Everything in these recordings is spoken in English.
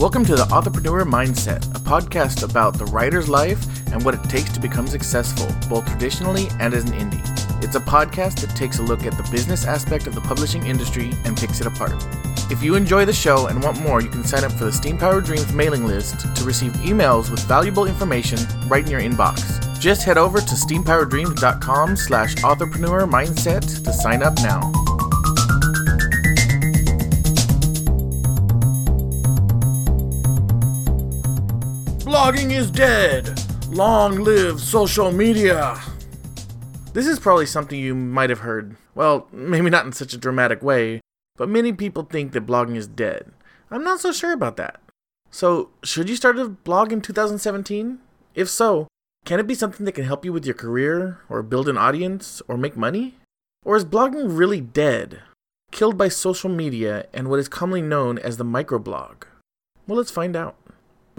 Welcome to the Authorpreneur Mindset, a podcast about the writer's life and what it takes to become successful, both traditionally and as an indie. It's a podcast that takes a look at the business aspect of the publishing industry and picks it apart. If you enjoy the show and want more, you can sign up for the Steam Powered Dreams mailing list to receive emails with valuable information right in your inbox. Just head over to steampowereddreams.com slash authorpreneur mindset to sign up now. Blogging is dead. Long live social media. This is probably something you might have heard. Well, maybe not in such a dramatic way, but many people think that blogging is dead. I'm not so sure about that. So, should you start a blog in 2017? If so, can it be something that can help you with your career, or build an audience, or make money? Or is blogging really dead, killed by social media and what is commonly known as the microblog? Well, let's find out.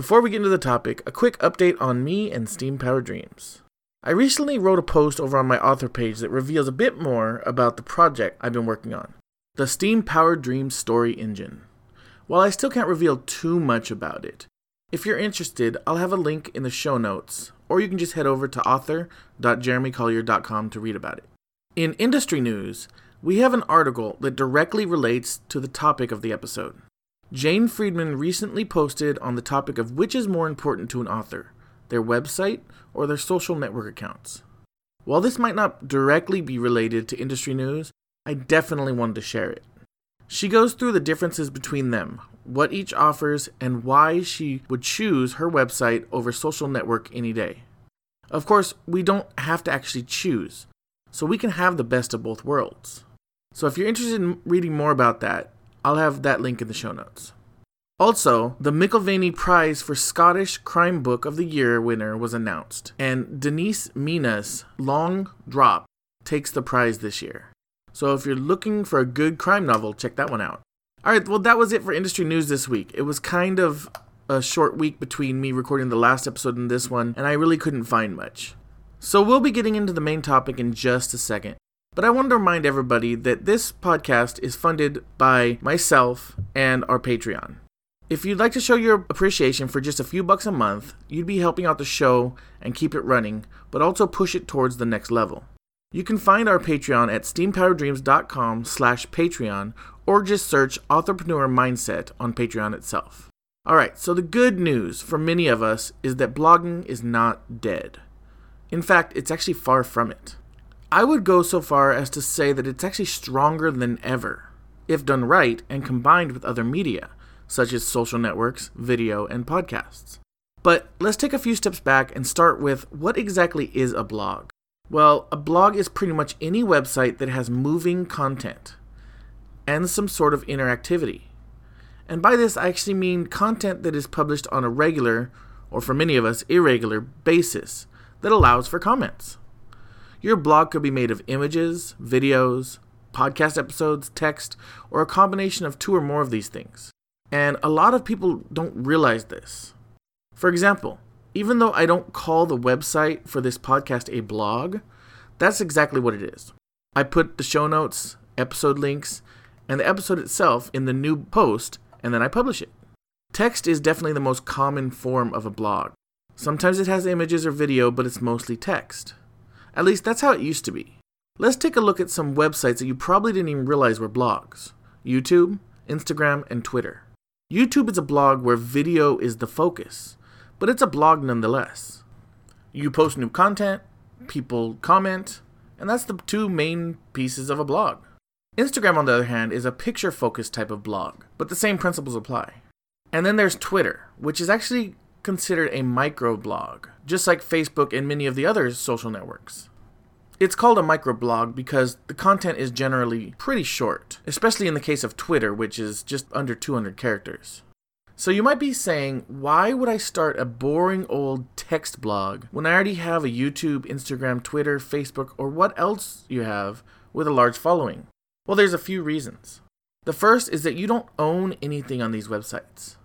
Before we get into the topic, a quick update on me and Steam Powered Dreams. I recently wrote a post over on my author page that reveals a bit more about the project I've been working on the Steam Powered Dreams story engine. While I still can't reveal too much about it, if you're interested, I'll have a link in the show notes, or you can just head over to author.jeremycollier.com to read about it. In industry news, we have an article that directly relates to the topic of the episode. Jane Friedman recently posted on the topic of which is more important to an author, their website or their social network accounts. While this might not directly be related to industry news, I definitely wanted to share it. She goes through the differences between them, what each offers, and why she would choose her website over social network any day. Of course, we don't have to actually choose, so we can have the best of both worlds. So if you're interested in reading more about that, I'll have that link in the show notes. Also, the McIlvanney Prize for Scottish Crime Book of the Year winner was announced, and Denise Mina's Long Drop takes the prize this year. So if you're looking for a good crime novel, check that one out. Alright, well, that was it for industry news this week. It was kind of a short week between me recording the last episode and this one, and I really couldn't find much. So we'll be getting into the main topic in just a second. But I want to remind everybody that this podcast is funded by myself and our Patreon. If you'd like to show your appreciation for just a few bucks a month, you'd be helping out the show and keep it running, but also push it towards the next level. You can find our Patreon at steampowereddreams.com slash Patreon or just search Authorpreneur Mindset on Patreon itself. Alright, so the good news for many of us is that blogging is not dead. In fact, it's actually far from it. I would go so far as to say that it's actually stronger than ever, if done right and combined with other media, such as social networks, video, and podcasts. But let's take a few steps back and start with what exactly is a blog? Well, a blog is pretty much any website that has moving content and some sort of interactivity. And by this, I actually mean content that is published on a regular, or for many of us, irregular basis that allows for comments. Your blog could be made of images, videos, podcast episodes, text, or a combination of two or more of these things. And a lot of people don't realize this. For example, even though I don't call the website for this podcast a blog, that's exactly what it is. I put the show notes, episode links, and the episode itself in the new post, and then I publish it. Text is definitely the most common form of a blog. Sometimes it has images or video, but it's mostly text. At least that's how it used to be. Let's take a look at some websites that you probably didn't even realize were blogs YouTube, Instagram, and Twitter. YouTube is a blog where video is the focus, but it's a blog nonetheless. You post new content, people comment, and that's the two main pieces of a blog. Instagram, on the other hand, is a picture focused type of blog, but the same principles apply. And then there's Twitter, which is actually considered a microblog, just like Facebook and many of the other social networks. It's called a microblog because the content is generally pretty short, especially in the case of Twitter, which is just under 200 characters. So you might be saying, why would I start a boring old text blog when I already have a YouTube, Instagram, Twitter, Facebook, or what else you have with a large following? Well, there's a few reasons. The first is that you don't own anything on these websites.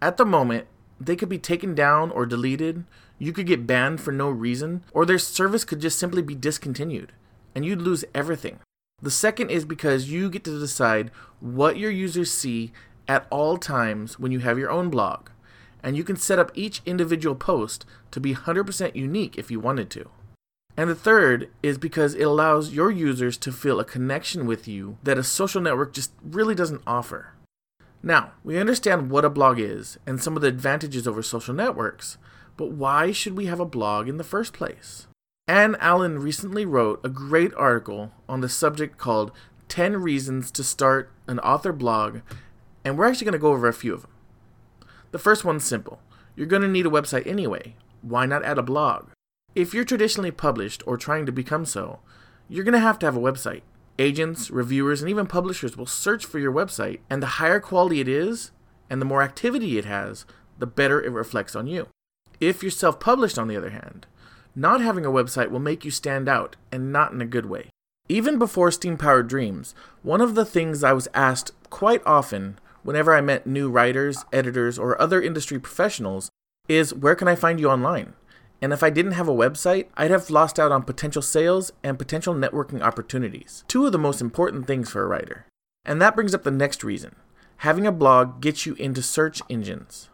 At the moment, they could be taken down or deleted, you could get banned for no reason, or their service could just simply be discontinued, and you'd lose everything. The second is because you get to decide what your users see at all times when you have your own blog, and you can set up each individual post to be 100% unique if you wanted to. And the third is because it allows your users to feel a connection with you that a social network just really doesn't offer. Now, we understand what a blog is and some of the advantages over social networks, but why should we have a blog in the first place? Anne Allen recently wrote a great article on the subject called 10 Reasons to Start an Author Blog, and we're actually going to go over a few of them. The first one's simple you're going to need a website anyway. Why not add a blog? If you're traditionally published or trying to become so, you're going to have to have a website. Agents, reviewers, and even publishers will search for your website, and the higher quality it is, and the more activity it has, the better it reflects on you. If you're self published, on the other hand, not having a website will make you stand out, and not in a good way. Even before Steam Powered Dreams, one of the things I was asked quite often whenever I met new writers, editors, or other industry professionals is where can I find you online? And if I didn't have a website, I'd have lost out on potential sales and potential networking opportunities. Two of the most important things for a writer. And that brings up the next reason having a blog gets you into search engines.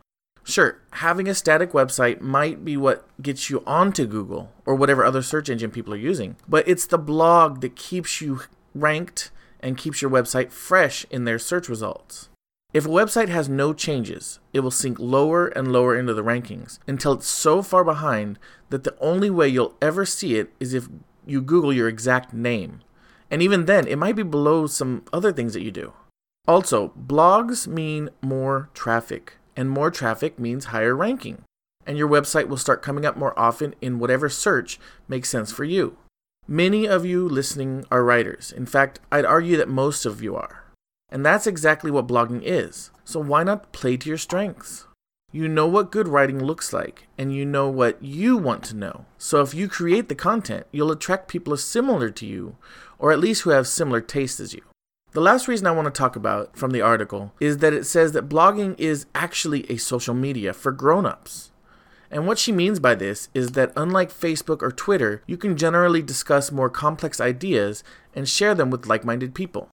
Sure, having a static website might be what gets you onto Google or whatever other search engine people are using, but it's the blog that keeps you ranked and keeps your website fresh in their search results. If a website has no changes, it will sink lower and lower into the rankings until it's so far behind that the only way you'll ever see it is if you Google your exact name. And even then, it might be below some other things that you do. Also, blogs mean more traffic, and more traffic means higher ranking. And your website will start coming up more often in whatever search makes sense for you. Many of you listening are writers. In fact, I'd argue that most of you are. And that's exactly what blogging is. So why not play to your strengths? You know what good writing looks like, and you know what you want to know. So if you create the content, you'll attract people similar to you, or at least who have similar tastes as you. The last reason I want to talk about from the article is that it says that blogging is actually a social media for grown-ups. And what she means by this is that unlike Facebook or Twitter, you can generally discuss more complex ideas and share them with like minded people.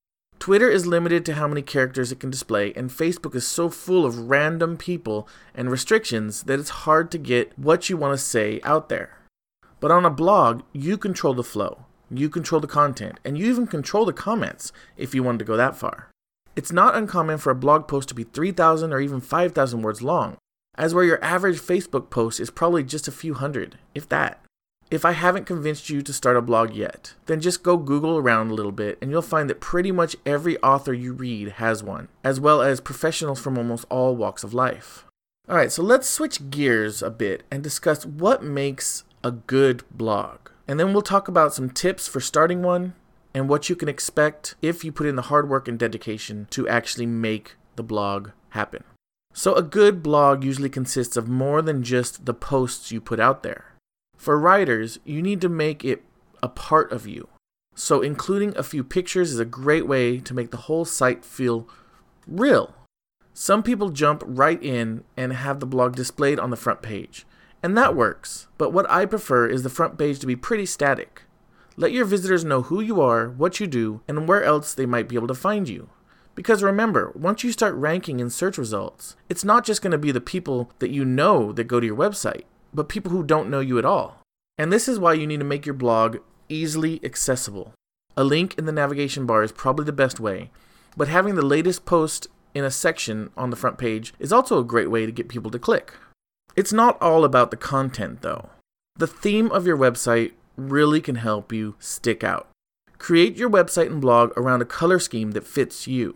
Twitter is limited to how many characters it can display, and Facebook is so full of random people and restrictions that it's hard to get what you want to say out there. But on a blog, you control the flow, you control the content, and you even control the comments if you wanted to go that far. It's not uncommon for a blog post to be 3,000 or even 5,000 words long, as where your average Facebook post is probably just a few hundred, if that. If I haven't convinced you to start a blog yet, then just go Google around a little bit and you'll find that pretty much every author you read has one, as well as professionals from almost all walks of life. Alright, so let's switch gears a bit and discuss what makes a good blog. And then we'll talk about some tips for starting one and what you can expect if you put in the hard work and dedication to actually make the blog happen. So, a good blog usually consists of more than just the posts you put out there. For writers, you need to make it a part of you. So, including a few pictures is a great way to make the whole site feel real. Some people jump right in and have the blog displayed on the front page, and that works. But what I prefer is the front page to be pretty static. Let your visitors know who you are, what you do, and where else they might be able to find you. Because remember, once you start ranking in search results, it's not just going to be the people that you know that go to your website but people who don't know you at all. And this is why you need to make your blog easily accessible. A link in the navigation bar is probably the best way, but having the latest post in a section on the front page is also a great way to get people to click. It's not all about the content though. The theme of your website really can help you stick out. Create your website and blog around a color scheme that fits you.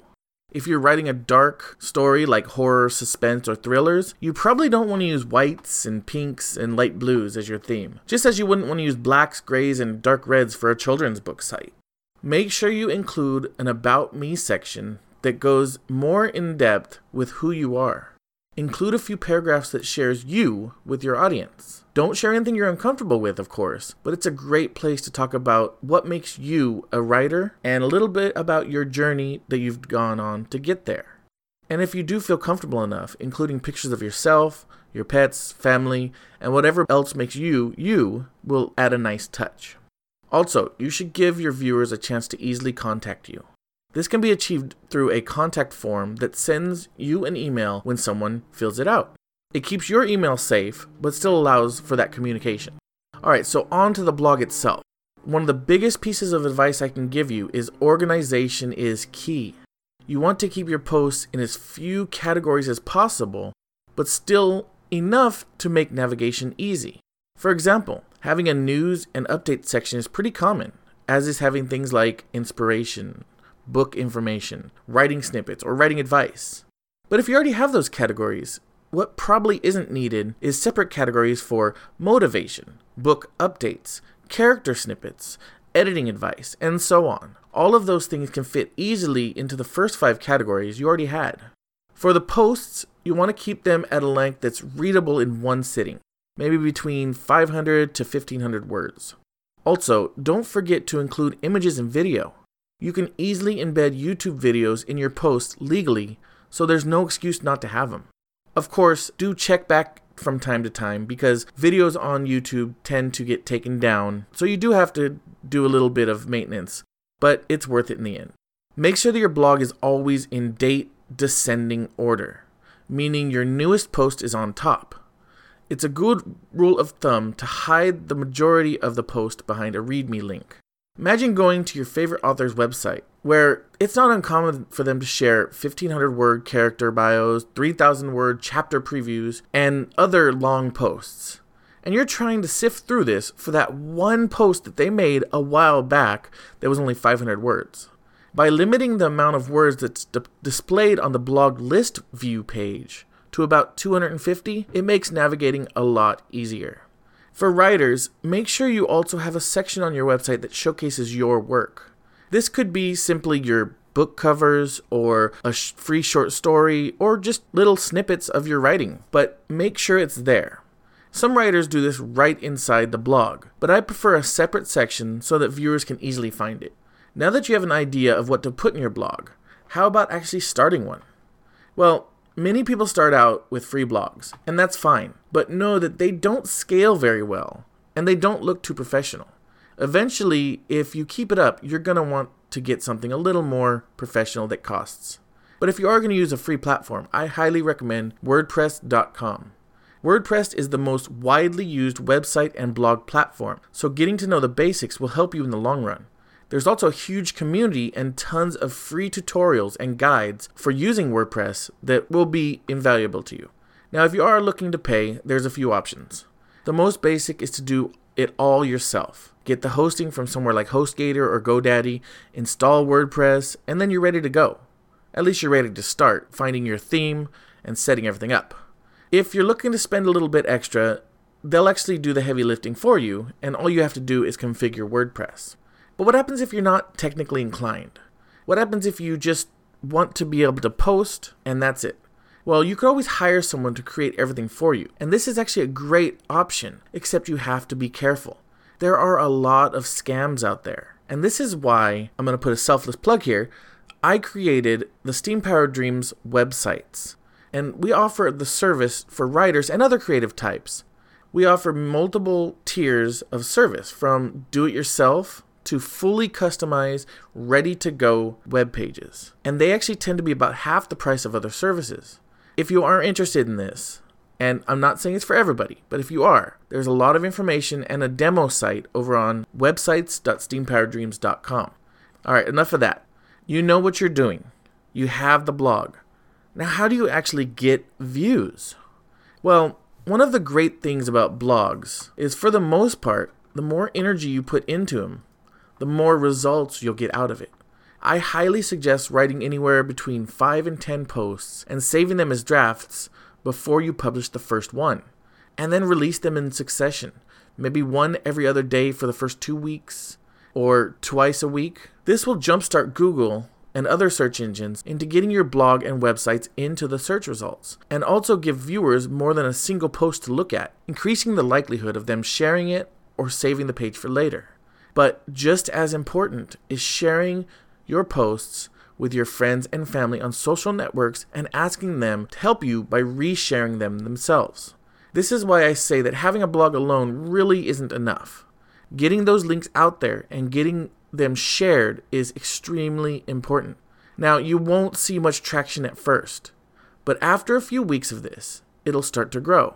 If you're writing a dark story like horror, suspense, or thrillers, you probably don't want to use whites and pinks and light blues as your theme, just as you wouldn't want to use blacks, grays, and dark reds for a children's book site. Make sure you include an About Me section that goes more in depth with who you are. Include a few paragraphs that shares you with your audience. Don't share anything you're uncomfortable with, of course, but it's a great place to talk about what makes you a writer and a little bit about your journey that you've gone on to get there. And if you do feel comfortable enough, including pictures of yourself, your pets, family, and whatever else makes you you will add a nice touch. Also, you should give your viewers a chance to easily contact you. This can be achieved through a contact form that sends you an email when someone fills it out. It keeps your email safe, but still allows for that communication. Alright, so on to the blog itself. One of the biggest pieces of advice I can give you is organization is key. You want to keep your posts in as few categories as possible, but still enough to make navigation easy. For example, having a news and update section is pretty common, as is having things like inspiration, book information, writing snippets, or writing advice. But if you already have those categories, what probably isn't needed is separate categories for motivation, book updates, character snippets, editing advice, and so on. All of those things can fit easily into the first five categories you already had. For the posts, you want to keep them at a length that's readable in one sitting, maybe between 500 to 1500 words. Also, don't forget to include images and video. You can easily embed YouTube videos in your posts legally, so there's no excuse not to have them. Of course, do check back from time to time because videos on YouTube tend to get taken down, so you do have to do a little bit of maintenance, but it's worth it in the end. Make sure that your blog is always in date descending order, meaning your newest post is on top. It's a good rule of thumb to hide the majority of the post behind a read more link. Imagine going to your favorite author's website, where it's not uncommon for them to share 1500 word character bios, 3000 word chapter previews, and other long posts. And you're trying to sift through this for that one post that they made a while back that was only 500 words. By limiting the amount of words that's d- displayed on the blog list view page to about 250, it makes navigating a lot easier. For writers, make sure you also have a section on your website that showcases your work. This could be simply your book covers or a sh- free short story or just little snippets of your writing, but make sure it's there. Some writers do this right inside the blog, but I prefer a separate section so that viewers can easily find it. Now that you have an idea of what to put in your blog, how about actually starting one? Well, Many people start out with free blogs, and that's fine, but know that they don't scale very well and they don't look too professional. Eventually, if you keep it up, you're going to want to get something a little more professional that costs. But if you are going to use a free platform, I highly recommend WordPress.com. WordPress is the most widely used website and blog platform, so getting to know the basics will help you in the long run. There's also a huge community and tons of free tutorials and guides for using WordPress that will be invaluable to you. Now, if you are looking to pay, there's a few options. The most basic is to do it all yourself. Get the hosting from somewhere like HostGator or GoDaddy, install WordPress, and then you're ready to go. At least you're ready to start finding your theme and setting everything up. If you're looking to spend a little bit extra, they'll actually do the heavy lifting for you, and all you have to do is configure WordPress. But what happens if you're not technically inclined? What happens if you just want to be able to post and that's it? Well, you could always hire someone to create everything for you. And this is actually a great option, except you have to be careful. There are a lot of scams out there. And this is why I'm going to put a selfless plug here. I created the Steam Powered Dreams websites. And we offer the service for writers and other creative types. We offer multiple tiers of service from do it yourself to fully customize, ready to go web pages. And they actually tend to be about half the price of other services. If you are interested in this, and I'm not saying it's for everybody, but if you are, there's a lot of information and a demo site over on websites.steampowereddreams.com. All right, enough of that. You know what you're doing. You have the blog. Now, how do you actually get views? Well, one of the great things about blogs is for the most part, the more energy you put into them, the more results you'll get out of it. I highly suggest writing anywhere between 5 and 10 posts and saving them as drafts before you publish the first one, and then release them in succession, maybe one every other day for the first two weeks or twice a week. This will jumpstart Google and other search engines into getting your blog and websites into the search results, and also give viewers more than a single post to look at, increasing the likelihood of them sharing it or saving the page for later. But just as important is sharing your posts with your friends and family on social networks and asking them to help you by resharing them themselves. This is why I say that having a blog alone really isn't enough. Getting those links out there and getting them shared is extremely important. Now, you won't see much traction at first, but after a few weeks of this, it'll start to grow.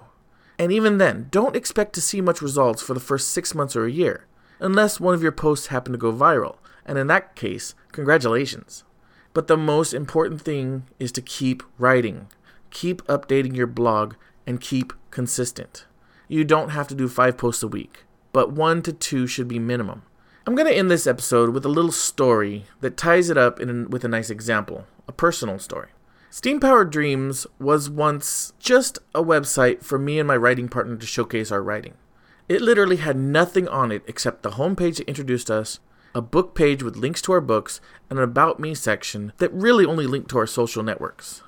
And even then, don't expect to see much results for the first six months or a year, unless one of your posts happen to go viral, and in that case, congratulations. But the most important thing is to keep writing, keep updating your blog, and keep consistent. You don't have to do five posts a week, but one to two should be minimum. I'm going to end this episode with a little story that ties it up with a nice example, a personal story. Steam Powered Dreams was once just a website for me and my writing partner to showcase our writing. It literally had nothing on it except the homepage that introduced us, a book page with links to our books, and an About Me section that really only linked to our social networks.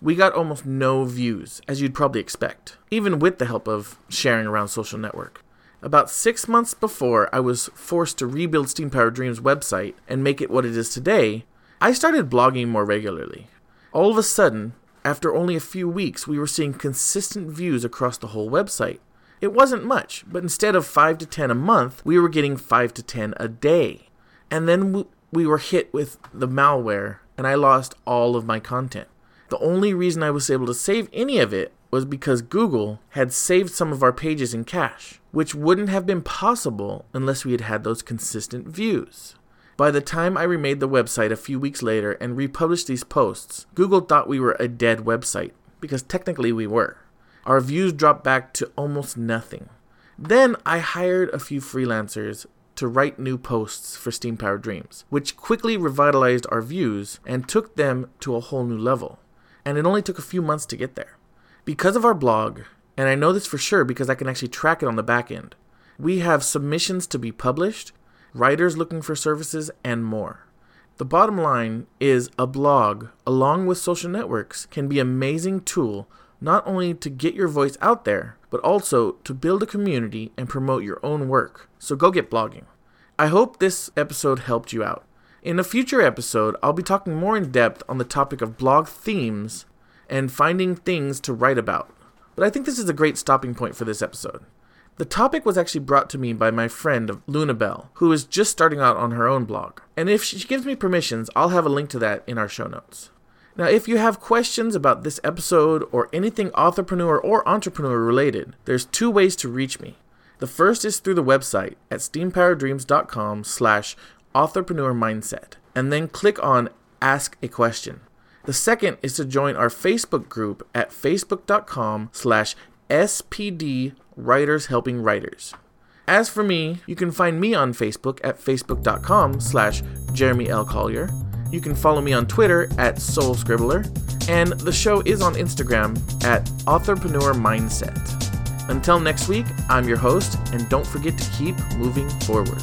We got almost no views, as you'd probably expect, even with the help of sharing around social network. About six months before I was forced to rebuild Steam Powered Dreams website and make it what it is today, I started blogging more regularly. All of a sudden, after only a few weeks, we were seeing consistent views across the whole website. It wasn't much, but instead of 5 to 10 a month, we were getting 5 to 10 a day. And then we were hit with the malware, and I lost all of my content. The only reason I was able to save any of it was because Google had saved some of our pages in cache, which wouldn't have been possible unless we had had those consistent views. By the time I remade the website a few weeks later and republished these posts, Google thought we were a dead website, because technically we were. Our views dropped back to almost nothing. Then I hired a few freelancers to write new posts for Steam Powered Dreams, which quickly revitalized our views and took them to a whole new level. And it only took a few months to get there. Because of our blog, and I know this for sure because I can actually track it on the back end, we have submissions to be published writers looking for services, and more. The bottom line is a blog, along with social networks, can be an amazing tool not only to get your voice out there, but also to build a community and promote your own work. So go get blogging. I hope this episode helped you out. In a future episode, I'll be talking more in depth on the topic of blog themes and finding things to write about. But I think this is a great stopping point for this episode. The topic was actually brought to me by my friend Luna Bell, who is just starting out on her own blog. And if she gives me permissions, I'll have a link to that in our show notes. Now, if you have questions about this episode or anything authorpreneur or entrepreneur related, there's two ways to reach me. The first is through the website at steampowereddreams.com slash authorpreneur mindset, and then click on Ask a Question. The second is to join our Facebook group at facebook.com slash SPD Writers Helping Writers. As for me, you can find me on Facebook at facebook.com slash Jeremy L. Collier. You can follow me on Twitter at Soul Scribbler, and the show is on Instagram at Authorpreneur Mindset. Until next week, I'm your host, and don't forget to keep moving forward.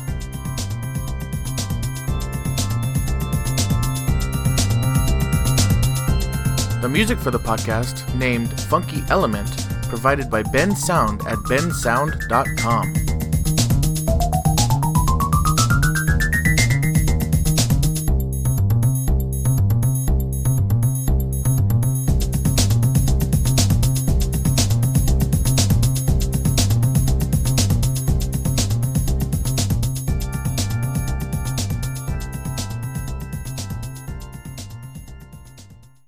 The music for the podcast, named Funky Element, provided by Bensound at bensound.com.